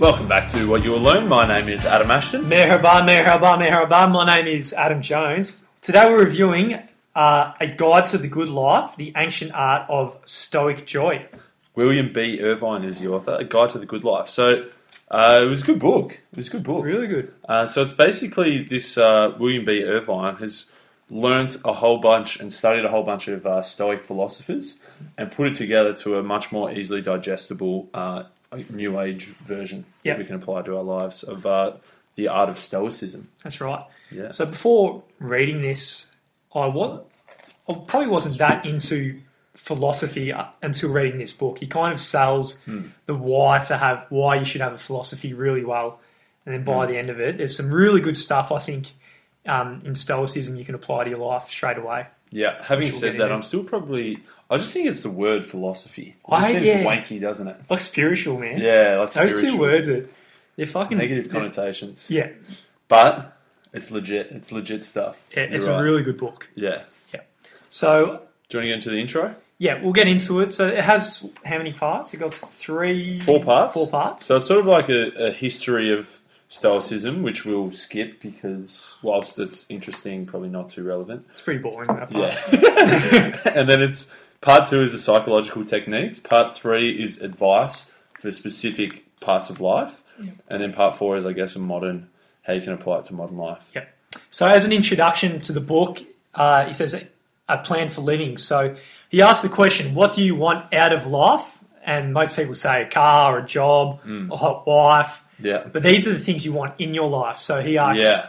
Welcome back to What You Will Learn. My name is Adam Ashton. Merhaba, merhaba, merhaba. My name is Adam Jones. Today we're reviewing uh, A Guide to the Good Life, the ancient art of Stoic joy. William B. Irvine is the author, A Guide to the Good Life. So uh, it was a good book. It was a good book. Really good. Uh, so it's basically this uh, William B. Irvine has learnt a whole bunch and studied a whole bunch of uh, Stoic philosophers and put it together to a much more easily digestible uh, A new Age version Yep. that we can apply to our lives of uh, the art of Stoicism. That's right. Yeah. So before reading this, I was I probably wasn't that into philosophy uh, until reading this book. He kind of sells Hmm. the why to have why you should have a philosophy really well, and then Hmm. by the end of it, there's some really good stuff I think um, in Stoicism you can apply to your life straight away. Yeah, having said that. I'm still probably. I just think it's the word philosophy. It I- seems yeah. wanky, doesn't it? Like spiritual, man. Yeah, like Those spiritual. two words are they're fucking negative connotations. Yeah, But it's legit. It's legit stuff. yeah it's You're a right. really good book. yeah. Yeah. So Do you want to get into the intro? yeah, we'll get into it. So it has how many parts? It got three, Four parts. Four parts. So it's sort of like a, a history of Stoicism, which we'll skip because whilst it's interesting, probably not too relevant. It's pretty boring that part. Yeah. and then it's part two is the psychological techniques. Part three is advice for specific parts of life. And then part four is, I guess, a modern how you can apply it to modern life. So as an introduction to the book, uh, he says a plan for living. So he asks the question, "What do you want out of life?" And most people say a car, or a job, Mm. a hot wife. Yeah. But these are the things you want in your life. So he asks, Yeah.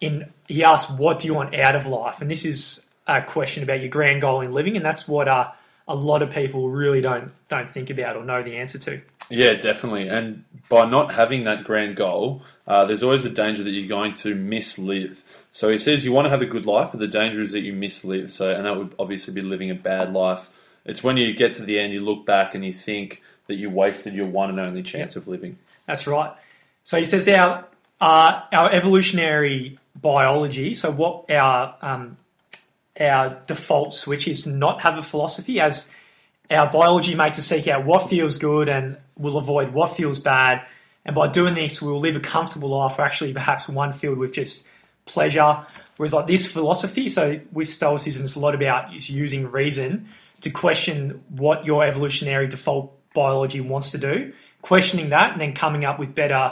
in he asks, "What do you want out of life?" And this is a question about your grand goal in living, and that's what uh, a lot of people really don't don't think about or know the answer to. Yeah, definitely. And by not having that grand goal, uh, there's always a danger that you're going to mislive. So he says you want to have a good life, but the danger is that you mislive. So, and that would obviously be living a bad life. It's when you get to the end, you look back and you think that you wasted your one and only chance of living. That's right. So he says our uh, our evolutionary biology. So what our um, our default switch is not have a philosophy, as our biology makes us seek out what feels good and we'll avoid what feels bad. And by doing this, we'll live a comfortable life, or actually perhaps one filled with just pleasure. Whereas like this philosophy, so with Stoicism, it's a lot about using reason to question what your evolutionary default biology wants to do, questioning that, and then coming up with better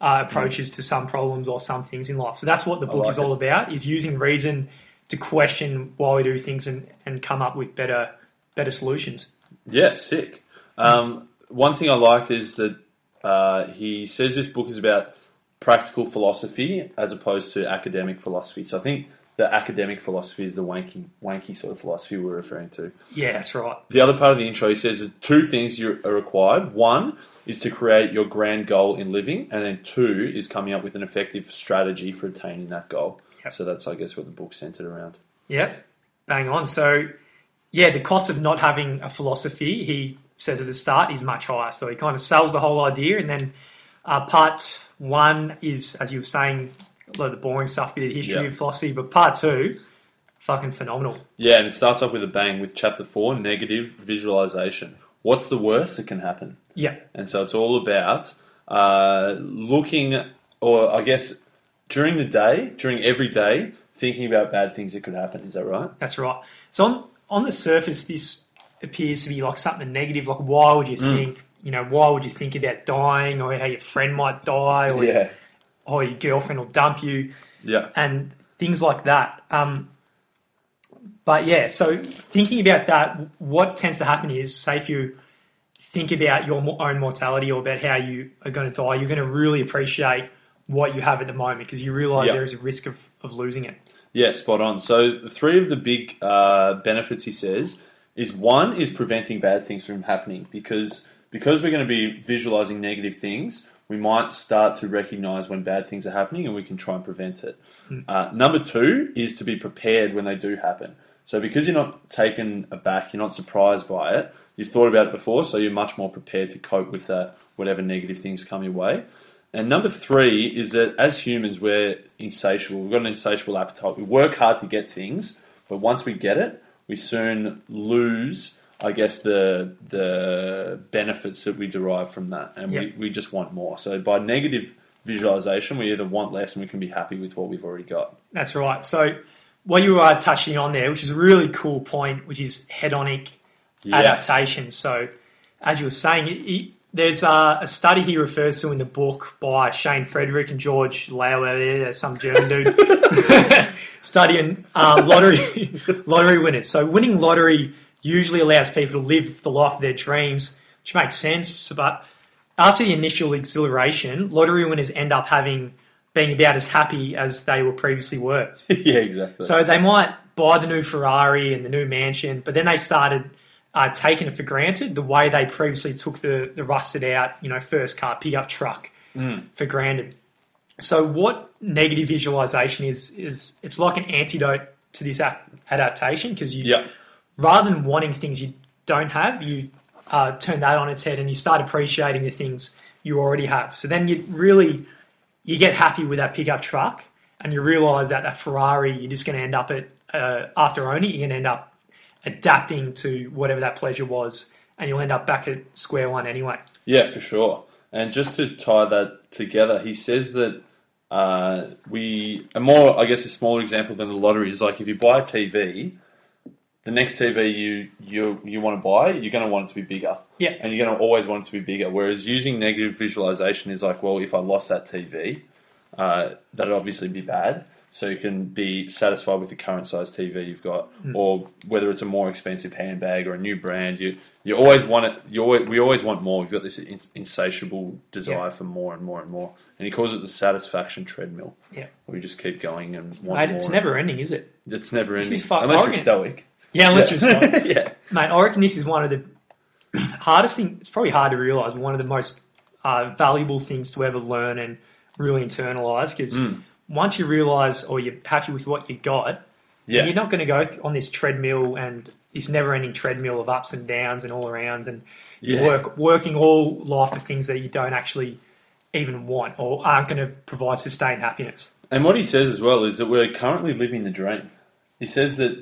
uh, approaches to some problems or some things in life. So that's what the book like is all about: is using reason to question why we do things and, and come up with better better solutions. Yeah, sick. Um, one thing I liked is that uh, he says this book is about practical philosophy as opposed to academic philosophy. So I think the academic philosophy is the wanky, wanky sort of philosophy we're referring to. Yeah, that's right. The other part of the intro, he says that two things are required. One is to create your grand goal in living, and then two is coming up with an effective strategy for attaining that goal. Yep. So that's, I guess, what the book's centered around. Yep, bang on. So, yeah, the cost of not having a philosophy, he says at the start, is much higher. So he kind of sells the whole idea, and then uh, part one is, as you were saying, a lot of the boring stuff, bit of history Yeah. of philosophy. But part two, fucking phenomenal. Yeah, and it starts off with a bang with chapter four negative visualization. What's the worst that can happen? Yeah, And so it's all about uh, looking, or I guess during the day, during every day, thinking about bad things that could happen. Is that right? that's right. So on on the surface, this appears to be like something negative. Like, why would you Mm. think? You know, why would you think about dying, or how your friend might die, or, Yeah. or your girlfriend will dump you? Yeah. and things like that. Um, but yeah, so thinking about that, what tends to happen is, say, if you think about your own mortality or about how you are going to die, you're going to really appreciate what you have at the moment because you realize Yeah. there is a risk of, of losing it. Yeah, spot on. So three of the big uh, benefits he says is one is preventing bad things from happening because because we're going to be visualizing negative things, we might start to recognize when bad things are happening and we can try and prevent it. Uh, number two is to be prepared when they do happen. So because you're not taken aback, you're not surprised by it. You've thought about it before, so you're much more prepared to cope with that whatever negative things come your way. And number three is that as humans, we're insatiable. We've got an insatiable appetite. We work hard to get things, but once we get it, we soon lose I guess the the benefits that we derive from that, and Yep. we, we just want more. So by negative visualization, we either want less and we can be happy with what we've already got. That's right. So, what you are touching on there, which is a really cool point, which is hedonic Yeah. adaptation. So, as you were saying, it, it, there's a, a study he refers to in the book by Shane Frederick and George Lauer. Some German dude studying uh, lottery lottery winners. So, winning lottery usually allows people to live the life of their dreams, which makes sense. But after the initial exhilaration, lottery winners end up having being about as happy as they were previously were. yeah, exactly. So they might buy the new Ferrari and the new mansion, but then they started uh, taking it for granted the way they previously took the, the rusted out, you know, first car pickup truck for granted. So what negative visualization is is it's like an antidote to this a- adaptation because you yeah, rather than wanting things you don't have, you uh, turn that on its head and you start appreciating the things you already have. So then you really you get happy with that pickup truck, and you realise that that Ferrari you're just going to end up at uh, after owning you're going to end up adapting to whatever that pleasure was, and you'll end up back at square one anyway. yeah, for sure. And just to tie that together, he says that uh, we a more, I guess, a smaller example than the lottery is like if you buy a TV, the next TV you you you want to buy, you're going to want it to be bigger. Yeah. and you're going to always want it to be bigger. Whereas using negative visualization is like, well, if I lost that TV, uh, that'd obviously be bad. So you can be satisfied with the current size TV you've got, or whether it's a more expensive handbag or a new brand. You you always want it. You always, we always want more. We've got this insatiable desire Yeah. for more and more and more. And he calls it the satisfaction treadmill. Yeah. We just keep going and want Mate, it's never ending, is it? It's never ending unless you're stoic. Yeah, unless you're yeah. yeah. Mate, I reckon this is one of the hardest things. It's probably hard to realise, but one of the most uh, valuable things to ever learn and really internalise. Because Mm. once you realise, or you're happy with what you got, Yeah. you're not going to go th- on this treadmill and this never-ending treadmill of ups and downs and all arounds, and Yeah. work working all life for things that you don't actually even want or aren't going to provide sustained happiness. And what he says as well is that we're currently living the dream. He says that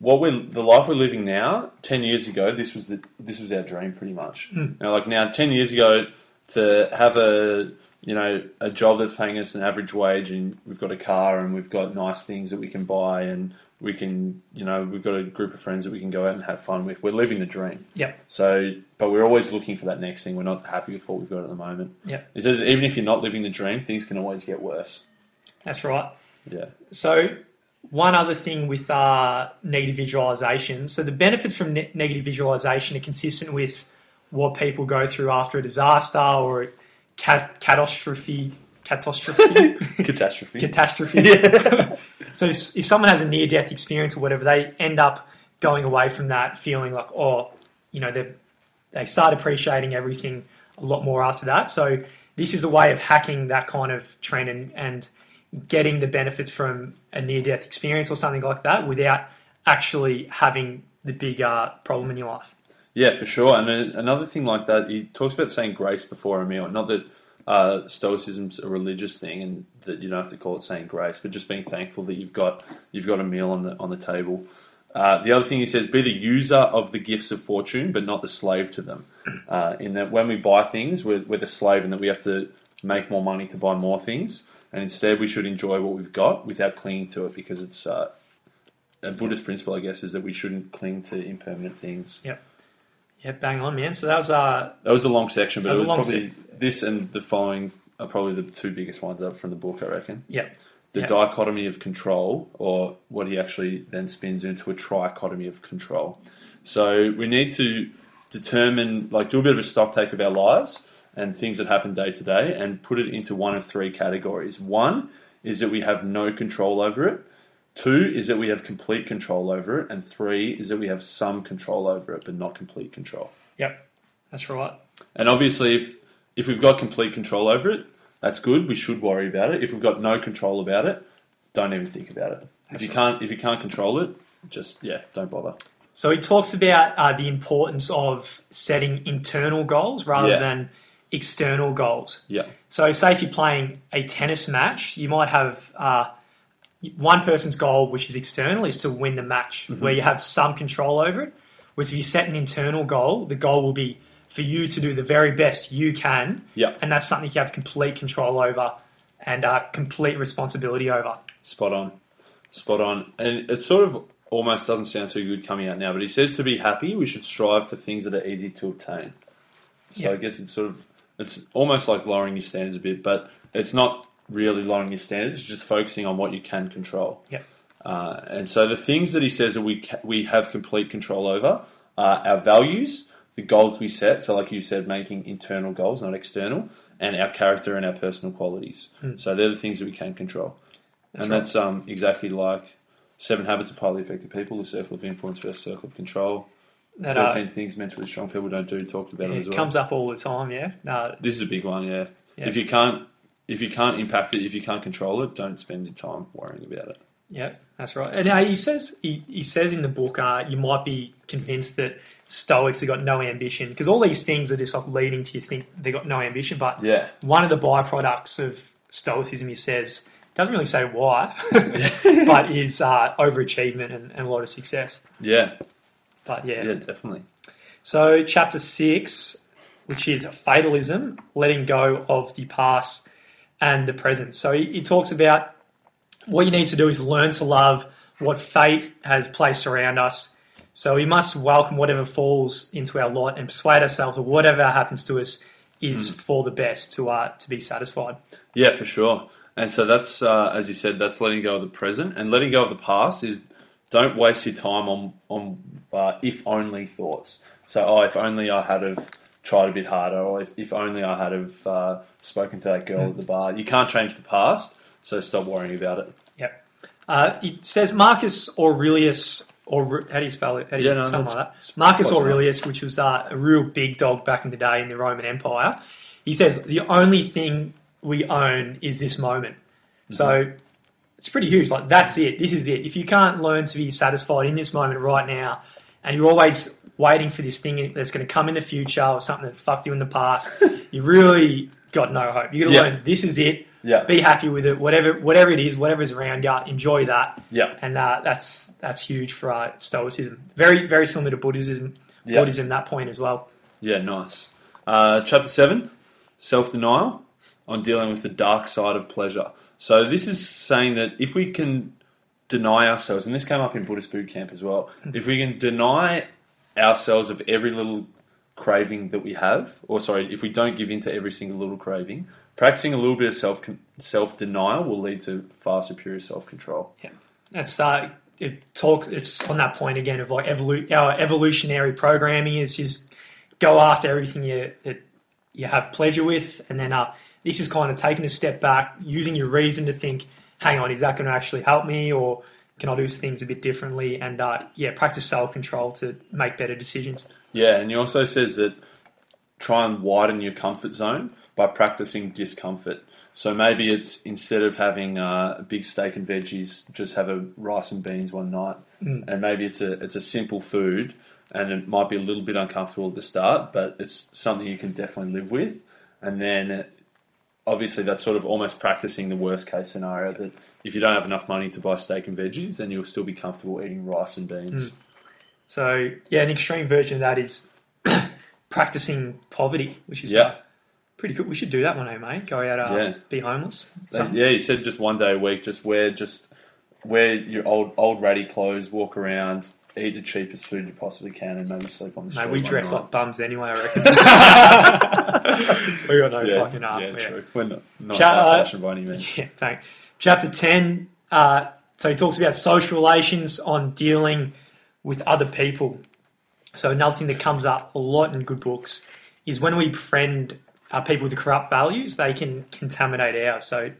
what we're the life we're living now, ten years ago, this was the this was our dream pretty much. Hmm. Now, like now, ten years ago, to have a you know a job that's paying us an average wage, and we've got a car, and we've got nice things that we can buy, and we can you know we've got a group of friends that we can go out and have fun with. We're living the dream. Yep. So, but we're always looking for that next thing. We're not happy with what we've got at the moment. Yep. He says even if you're not living the dream, things can always get worse. That's right. Yeah. So, one other thing with uh, negative visualization. So, the benefits from ne- negative visualization are consistent with what people go through after a disaster or a cat- catastrophe. Catastrophe. Catastrophe. catastrophe. so, if, if someone has a near death experience or whatever, they end up going away from that feeling like, oh, you know, they they start appreciating everything a lot more after that. So, this is a way of hacking that kind of trend and, and getting the benefits from a near death experience or something like that without actually having the big problem in your life. Yeah, for sure. And uh, another thing like that, he talks about saying grace before a meal. Not that uh, stoicism's a religious thing, and that you don't have to call it saying grace, but just being thankful that you've got you've got a meal on the on the table. Uh, the other thing he says, be the user of the gifts of fortune, but not the slave to them. Uh, in that when we buy things, we're, we're the slave, and that we have to make more money to buy more things. And instead, we should enjoy what we've got without clinging to it, because it's uh, a Buddhist principle, I guess, is that we shouldn't cling to impermanent things. Yep. Yeah, bang on, man. So that was uh, That was a long section, but That it was was probably this and the following are probably the two biggest ones up from the book, I reckon. yeah, The Yeah. dichotomy of control, or what he actually then spins into a trichotomy of control. So we need to determine, like, do a bit of a stock take of our lives and things that happen day to day and put it into one of three categories. One is that we have no control over it. Two is that we have complete control over it. And three is that we have some control over it, but not complete control. yep, that's right. And obviously, if if we've got complete control over it, that's good. We should worry about it. If we've got no control about it, don't even think about it. That's if you right. can't if you can't control it, just yeah, don't bother. So he talks about uh, the importance of setting internal goals rather Yeah. than external goals. Yeah, So, say if you're playing a tennis match, you might have uh, one person's goal, which is external, is to win the match, Mm-hmm. where you have some control over it. Whereas if you set an internal goal, the goal will be for you to do the very best you can, Yeah, and that's something you have complete control over and uh, complete responsibility over. spot on, spot on. And it sort of almost doesn't sound too good coming out now, but he says to be happy, we should strive for things that are easy to obtain. So Yeah. I guess it's sort of it's almost like lowering your standards a bit, but it's not really lowering your standards. It's just focusing on what you can control. Yep. Uh, and so the things that he says that we ca- we have complete control over are our values, the goals we set. So, like you said, making internal goals, not external, and our character and our personal qualities. So they're the things that we can control. That's and right. that's um, exactly like Seven Habits of Highly Effective People, the Circle of Influence versus Circle of Control. That uh, Thirteen things mentally strong people don't do. Talked about yeah, it as it well. comes up all the time. Yeah, no, This is a big one, yeah. Yeah. If you can't, if you can't impact it, if you can't control it, don't spend your time worrying about it. Yeah, that's right. And uh, he says he, he says in the book, uh, you might be convinced that Stoics have got no ambition because all these things are just like leading to you think they got no ambition. But Yeah, one of the byproducts of Stoicism, he says, doesn't really say why, but is uh, overachievement and, and a lot of success. yeah, But yeah. yeah, definitely. So chapter six, which is fatalism, letting go of the past and the present. So he, he talks about what you need to do is learn to love what fate has placed around us. So we must welcome whatever falls into our lot and persuade ourselves that whatever happens to us is for the best to uh, to be satisfied. Yeah, for sure. And so that's, uh, as you said, that's letting go of the present and letting go of the past is don't waste your time on on uh, if only thoughts. So, oh, if only I had have tried a bit harder, or if, if only I had have uh, spoken to that girl at the bar. You can't change the past, so stop worrying about it. Yep. Uh, it says Marcus Aurelius, or how do you spell it? How do you, Yeah, no, something like that. Marcus. Aurelius, which was uh, a real big dog back in the day in the Roman Empire. He says the only thing we own is this moment. Mm-hmm. So it's pretty huge. Like that's it. This is it. If you can't learn to be satisfied in this moment right now, and you're always waiting for this thing that's going to come in the future or something that fucked you in the past, you really got no hope. You got to Yeah. learn this is it Yeah, be happy with it. Whatever whatever it is, whatever's around you, enjoy that, yeah, and uh, that's that's huge for uh, Stoicism. Very very similar to Buddhism. Yeah. Buddhism that point as well. yeah. Nice. Uh, chapter seven: self denial on dealing with the dark side of pleasure. So this is saying that if we can deny ourselves, and this came up in Buddhist boot camp as well, if we can deny ourselves of every little craving that we have, or sorry, if we don't give in to every single little craving, practicing a little bit of self self denial will lead to far superior self control. Yeah, that's uh, it talks. It's on that point again of like evolu- our evolutionary programming is just go after everything you that you have pleasure with, and then uh, this is kind of taking a step back, using your reason to think, hang on, is that going to actually help me, or can I do things a bit differently? And uh, yeah, practice self control to make better decisions. Yeah, and he also says that try and widen your comfort zone by practicing discomfort. So maybe it's instead of having uh, a big steak and veggies, just have a rice and beans one night, and maybe it's a it's a simple food, and it might be a little bit uncomfortable at the start, but it's something you can definitely live with, and then obviously that's sort of almost practicing the worst case scenario that if you don't have enough money to buy steak and veggies, then you'll still be comfortable eating rice and beans. So yeah, an extreme version of that is practicing poverty, which is Yeah. uh, pretty cool. We should do that one day, mate. Go out, uh, Yeah. be homeless. Uh, Something. yeah, you said just one day a week, just wear just wear your old old ratty clothes, walk around, eat the cheapest food you possibly can, and maybe sleep on the Mate, street. we dress like bums anyway, I reckon. we got no yeah, fucking arm. yeah, true. We're not, not Chat- uh, fashion by any means. Yeah, thank. Chapter 10, uh, so he talks about social relations on dealing with other people. So another thing that comes up a lot in good books is when we befriend uh, people with corrupt values, they can contaminate ours. So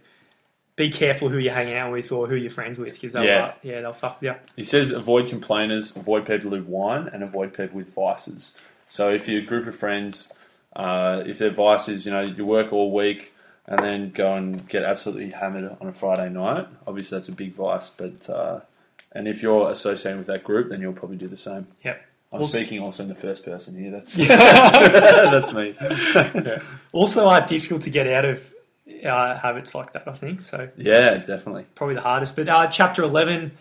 be careful who you hang out with or who you're friends with because they'll, Yeah. uh, yeah, they'll fuck you. He says avoid complainers, avoid people who whine, and avoid people with vices. So if you're a group of friends, uh, if their vices, you know, you work all week and then go and get absolutely hammered on a Friday night, obviously that's a big vice. But uh, and if you're associating with that group, then you'll probably do the same. Yep. I'm Also- speaking also in the first person here. That's yeah. that's me. yeah. Also, uh, difficult to get out of uh, habits like that, I think. So yeah, definitely. probably the hardest. But uh, chapter 11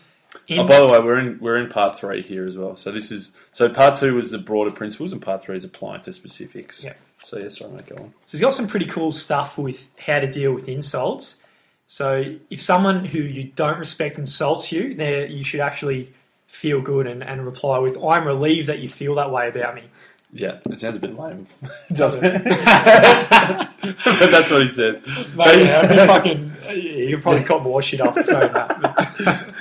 In, Oh, by the way, we're in we're in part three here as well. So this is so part two was the broader principles, and part three is applying to specifics. Yeah. So yeah, sorry, mate, go on. So he's got some pretty cool stuff with how to deal with insults. So if someone who you don't respect insults you, there you should actually feel good and, and reply with, I'm relieved that you feel that way about me. Yeah, it sounds a bit lame, doesn't it? but that's what he says. Mate, yeah, I'd fucking, you probably caught more shit after saying that.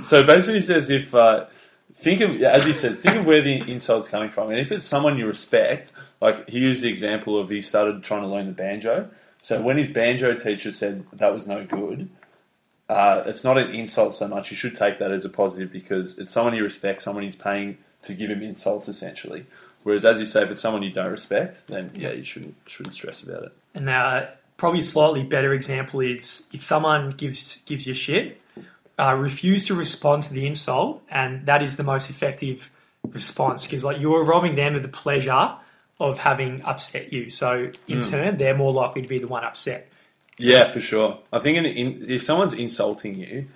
So basically, he says if uh, think of as he said, think of where the insult's coming from, and if it's someone you respect, like he used the example of he started trying to learn the banjo. So when his banjo teacher said that was no good, uh, it's not an insult so much. You should take that as a positive because it's someone you respect, someone he's paying to give him insults essentially. Whereas, as you say, if it's someone you don't respect, then yeah, you shouldn't shouldn't stress about it. And uh, probably a slightly better example is if someone gives gives you shit, uh, refuse to respond to the insult, and that is the most effective response because like you're robbing them of the pleasure of having upset you. So in turn, they're more likely to be the one upset. Yeah, for sure. I think in, in, if someone's insulting you,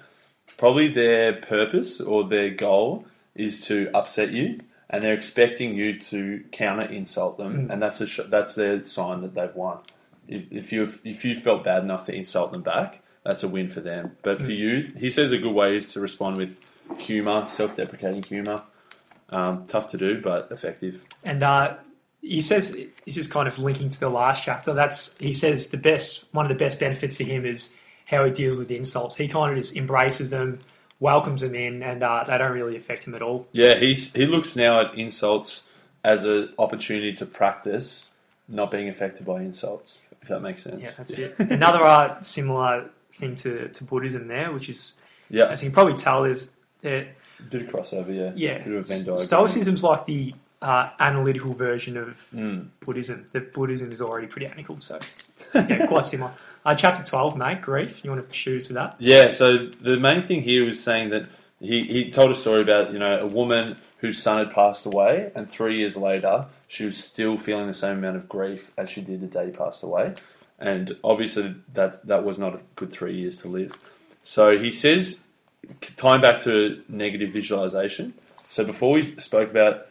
probably their purpose or their goal is to upset you, and they're expecting you to counter insult them, and that's a sh- that's their sign that they've won. If, if you if you felt bad enough to insult them back, that's a win for them. But for you, he says a good way is to respond with humor, self-deprecating humor. Um, tough to do, but effective. And uh, he says this is kind of linking to the last chapter. That's he says the best one of the best benefits for him is how he deals with the insults. He kind of just embraces them, welcomes him in, and uh, they don't really affect him at all. Yeah, he's he looks now at insults as an opportunity to practice not being affected by insults. If that makes sense. Yeah, that's it. Another uh, similar thing to, to Buddhism there, which is Yeah, as you can probably tell, is a bit of crossover. Yeah, yeah, bit of Venn diagram. Stoicism's like the uh, analytical version of Mm. Buddhism. The Buddhism is already pretty analytical, so yeah, quite similar. Uh, chapter twelve, mate, grief. You want to choose with that? Yeah, so the main thing here was saying that he, he told a story about, you know, a woman whose son had passed away, and three years later, she was still feeling the same amount of grief as she did the day he passed away. And obviously, that, that was not a good three years to live. So he says, tying back to negative visualization. So before we spoke about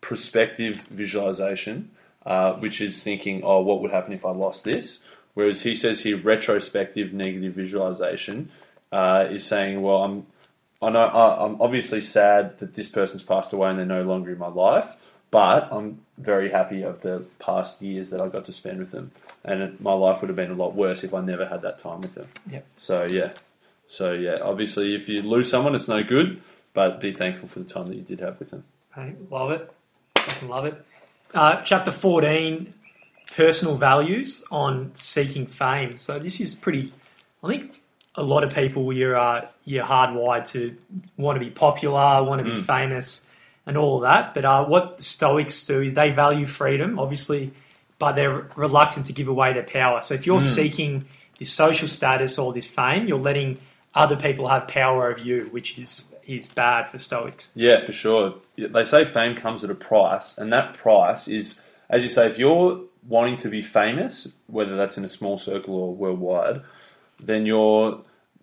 prospective visualization, uh, which is thinking, oh, what would happen if I lost this? Whereas he says here, retrospective negative visualization uh, is saying, well, I'm, I know I- I'm obviously sad that this person's passed away and they're no longer in my life, but I'm very happy of the past years that I got to spend with them, and it, my life would have been a lot worse if I never had that time with them. Yep. So yeah, so yeah, obviously, if you lose someone, it's no good, but be thankful for the time that you did have with them. Hey, love it. Fucking love it. Uh, chapter 14 personal values on seeking fame. So, this is pretty, I think a lot of people, you're, uh, you're hardwired to want to be popular, want to be famous, and all of that. But uh, what the Stoics do is they value freedom, obviously, but they're reluctant to give away their power. So, if you're seeking this social status or this fame, you're letting other people have power over you, which is, is bad for Stoics. Yeah, for sure. They say fame comes at a price, and that price is, as you say, if you're wanting to be famous, whether that's in a small circle or worldwide, then you're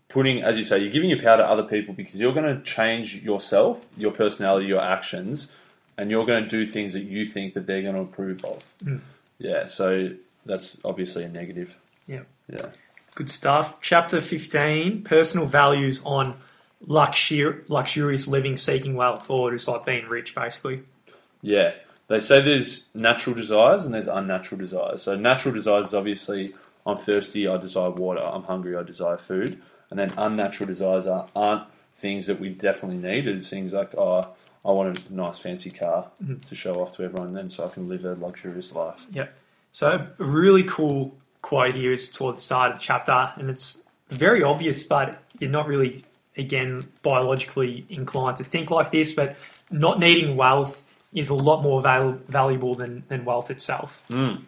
putting, as you say, you're giving your power to other people because you're going to change yourself, your personality, your actions, and you're going to do things that you think that they're going to approve of. Mm. Yeah, so that's obviously a negative. Yeah. Yeah. Good stuff. Chapter 15 personal values on luxur- luxurious living, seeking wealth, or just like being rich, basically. Yeah. They say there's natural desires and there's unnatural desires. So natural desires is obviously I'm thirsty, I desire water. I'm hungry, I desire food. And then unnatural desires are, aren't things that we definitely need. It's things like, oh, I want a nice fancy car mm-hmm. to show off to everyone, then so I can live a luxurious life. Yeah. So, a really cool quote here is towards the start of the chapter, and it's very obvious, but you're not really, again, biologically inclined to think like this. But not needing wealth is a lot more val- valuable than, than wealth itself. Mm.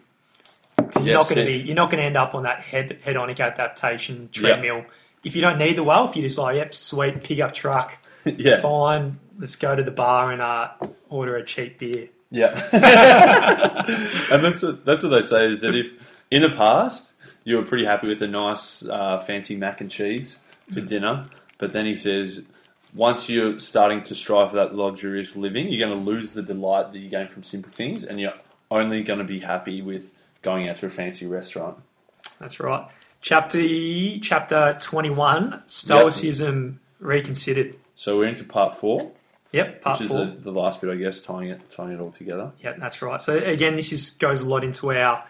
You're Yeah, not going to be you're not going to end up on that head hedonic adaptation treadmill. If you don't need the wealth, you're just like, yep, sweet, pick up truck, yeah. fine. Let's go to the bar and uh, order a cheap beer. Yeah. and that's what, that's what they say is that if in the past you were pretty happy with a nice uh, fancy mac and cheese for dinner, but then he says once you're starting to strive for that luxurious living, you're going to lose the delight that you gain from simple things, and you're only going to be happy with going out to a fancy restaurant. That's right. Chapter chapter twenty one. Stoicism reconsidered. So we're into part four, Yep, part which is four. the, the last bit, I guess, tying it tying it all together. Yeah, that's right. So again, this is goes a lot into our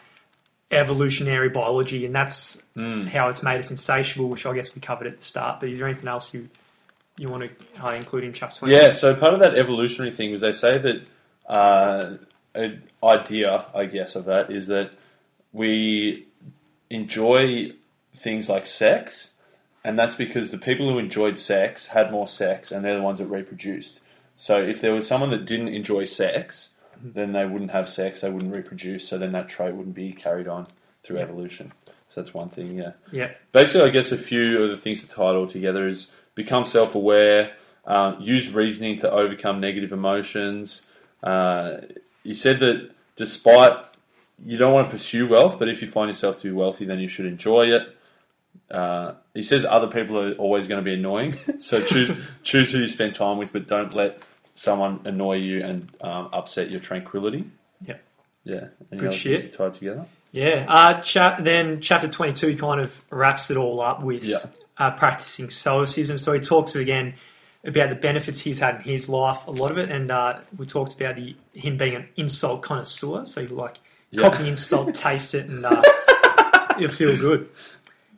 evolutionary biology, and that's Mm. how it's made us insatiable, which I guess we covered at the start. But is there anything else you you want to uh, include in chapter twenty? Yeah, so part of that evolutionary thing was they say that uh, an idea, I guess, of that is that we enjoy things like sex, and that's because the people who enjoyed sex had more sex, and they're the ones that reproduced. So if there was someone that didn't enjoy sex, then they wouldn't have sex, they wouldn't reproduce, so then that trait wouldn't be carried on through evolution. So that's one thing, yeah Yeah, basically, I guess a few of the things to tie it all together is become self aware, uh, use reasoning to overcome negative emotions. Uh, you said that despite you don't want to pursue wealth, but if you find yourself to be wealthy, then you should enjoy it. Uh, he says other people are always going to be annoying, so choose choose who you spend time with, but don't let someone annoy you and um, upset your tranquility. Yeah, Yeah. Any Good shit. things to tie it together? yeah. Uh, cha- then chapter twenty two kind of wraps it all up with Yeah. Uh, practicing stoicism. So he talks again about the benefits he's had in his life, a lot of it, and uh, we talked about the, him being an insult connoisseur. So you like Yeah. copy insult, taste it, and uh, you'll feel good.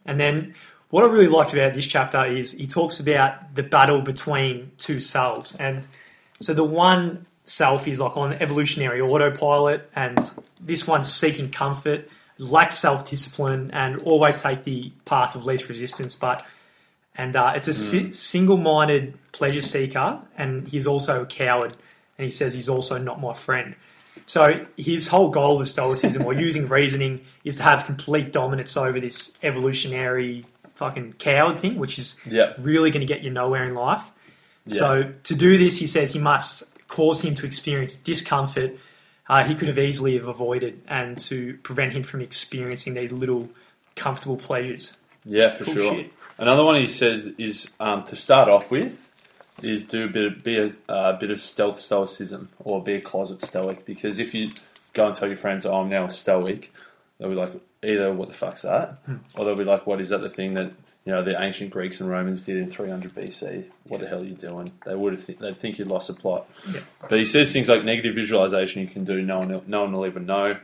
And then what I really liked about this chapter is he talks about the battle between two selves, and so the one self is like on evolutionary autopilot, and this one's seeking comfort, lacks self discipline, and always take the path of least resistance. But and uh, it's a si- single-minded pleasure seeker, and he's also a coward. And he says he's also not my friend. So his whole goal of stoicism, or using reasoning, is to have complete dominance over this evolutionary fucking coward thing, which is Yeah. really going to get you nowhere in life. Yeah. So to do this, he says he must cause him to experience discomfort uh, he could have easily have avoided, and to prevent him from experiencing these little comfortable pleasures. Yeah, for Cool sure. shit. Another one he said is um, to start off with is do a bit of, be a uh, bit of stealth stoicism or be a closet stoic because if you go and tell your friends, "Oh, I'm now a stoic," they'll be like, either "What the fuck's that?" Hmm. or they'll be like, "What is that? The thing that you know the ancient Greeks and Romans did in 300 BC? What the hell are you doing?" They would have th- they'd think you lost the plot. Yeah. But he says things like negative visualization you can do. No one, no one will even know.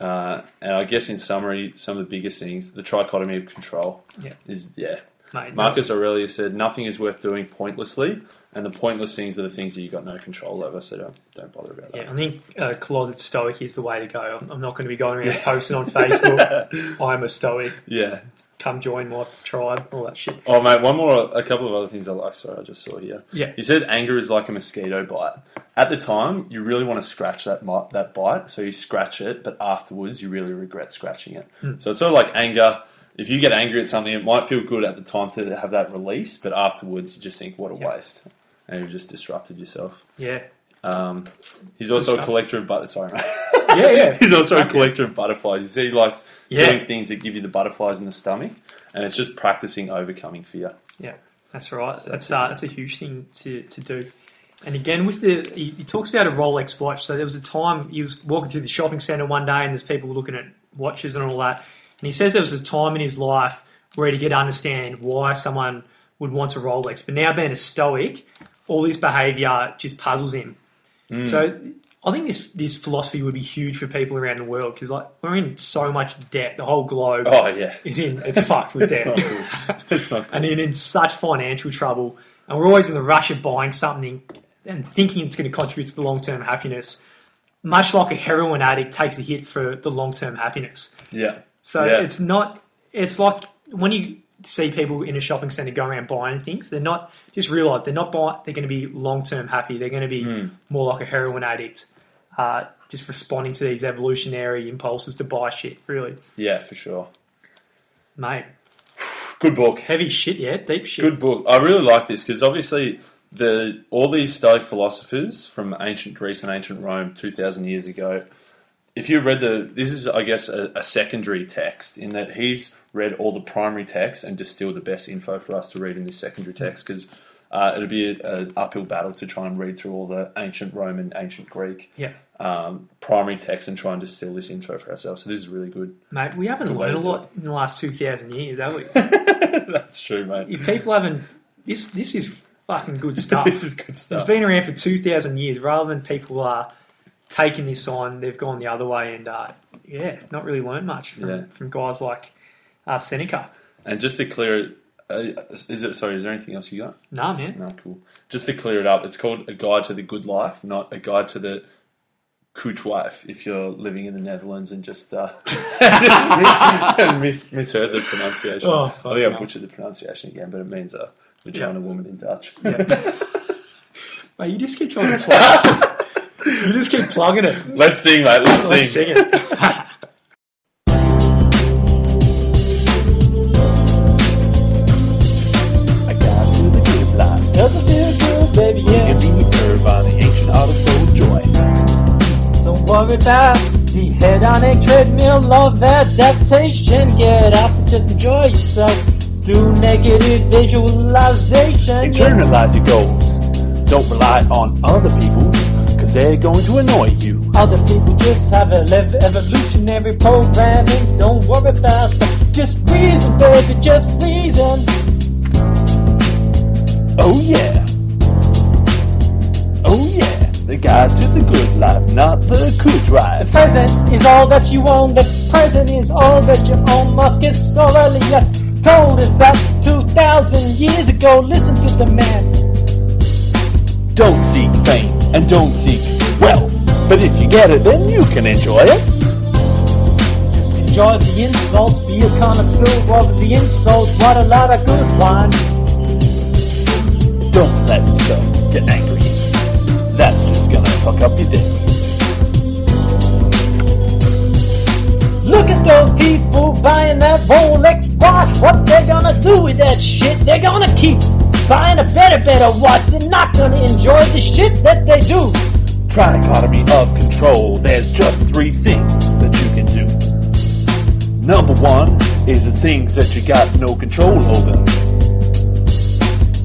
Uh, and I guess in summary, some of the biggest things, the trichotomy of control Yeah. is yeah. Mate, Marcus Aurelius said, "Nothing is worth doing pointlessly, and the pointless things are the things that you got no control over. So don't don't bother about that." Yeah, I think uh, closet stoic is the way to go. I'm, I'm not going to be going around posting on Facebook. I'm a stoic. Yeah. Come join my tribe. All that shit. Oh mate, one more, a couple of other things I like. Sorry, I just saw here. Yeah. He said anger is like a mosquito bite. At the time, you really want to scratch that that bite, so you scratch it, but afterwards, you really regret scratching it. Hmm. So it's sort of like anger. If you get angry at something, it might feel good at the time to have that release, but afterwards, you just think, "What a Yeah. waste," and you've just disrupted yourself. Yeah. Um, he's also a collector of but sorry, mate. Yeah, yeah. he's also a collector of butterflies. He said he likes Yeah. doing things that give you the butterflies in the stomach, and it's just practicing overcoming fear. Yeah, that's right. That's uh, that's a huge thing to, to do. And again, with the he, he talks about a Rolex watch. So there was a time he was walking through the shopping centre one day, and there's people looking at watches and all that. And he says there was a time in his life where he could understand why someone would want a Rolex. But now being a Stoic, all this behaviour just puzzles him. So I think this this philosophy would be huge for people around the world because like we're in so much debt. The whole globe Oh yeah, is in it's fucked with it's debt not good. It's not good. and in, in such financial trouble. And we're always in the rush of buying something and thinking it's going to contribute to the long term happiness. Much like a heroin addict takes a hit for the long term happiness. Yeah, So Yeah. it's not, it's like when you see people in a shopping centre going around buying things, they're not, just realise they're not buying, they're going to be long term happy. They're going to be Hmm. more like a heroin addict, uh, just responding to these evolutionary impulses to buy shit, really. yeah, for sure. Mate, Good book. heavy shit, yeah, deep shit. Good book. I really like this because obviously the all these Stoic philosophers from ancient Greece and ancient Rome, two thousand years ago. If you read the, this is I guess a, a secondary text in that he's read all the primary texts and distilled the best info for us to read in this secondary text because uh, it'll be an uphill battle to try and read through all the ancient Roman, ancient Greek Yeah. um, primary text and try and distill this info for ourselves. So this is really good. Mate, we haven't learned a lot in the last 2,000 years, have we? That's true, mate. if people haven't. This, this is fucking good stuff. this is good It's stuff. been around for 2,000 years. Rather than people are taking this on, they've gone the other way and, uh, yeah, not really learned much from, Yeah. from guys like uh, Seneca. And just to clear it, uh, is it sorry? Is there anything else you got? Nah, man. No, cool. Just to clear it up, it's called a guide to the good life, not a guide to the coot wife. If you're living in the Netherlands and just uh, and mis- misheard the pronunciation, Oh, I think I no. butchered the pronunciation again, but it means a vagina woman in Dutch. Mate, you just keep trying to plug You just keep plugging it. Let's sing, mate. Let's, Let's sing. sing it. A guide to the good life. Does it feel good, baby? Yeah. Giving you curve on the ancient art of soul joy. Don't worry about the hedonic treadmill of adaptation. Get out and just enjoy yourself. Do negative visualization. yeah. Internalize your goals. Don't rely on other people, because they're going to annoy you. Other people just have a lev- evolutionary programming. Don't worry about that. Just reason, baby, just reason. Oh yeah. Oh yeah. The guide to the good life, not the cool drive. The present is all that you own. The present is all that you own. Marcus Aurelius told us that 2,000 years ago. Listen to the man. Don't seek fame and don't seek wealth. But if you get it, then you can enjoy it. Just enjoy the insults. Be a connoisseur of the insults. What a lot of good wine. Don't let yourself get angry. That's just gonna fuck up your day. Look at those people buying that Rolex watch. What they're gonna do with that shit? They're gonna keep buying a better, better watch. They're not gonna enjoy the shit that they do. Trichotomy of control. There's just three things that you can do. Number one is the things that you got no control over.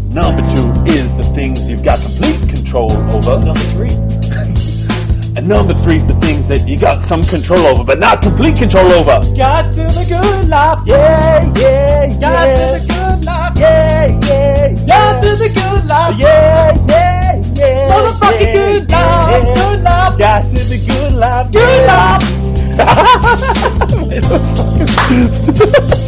Number two is the things you've got complete control over. Number three. And number three is the things that you got some control over, but not complete control over. Got to the good life. Yeah, yeah, yeah. Got to the good life. Yeah, yeah, yeah. Got to the good life. Yeah, yeah, yeah. Motherfucking good life. Good life. Got to the good life. Good life.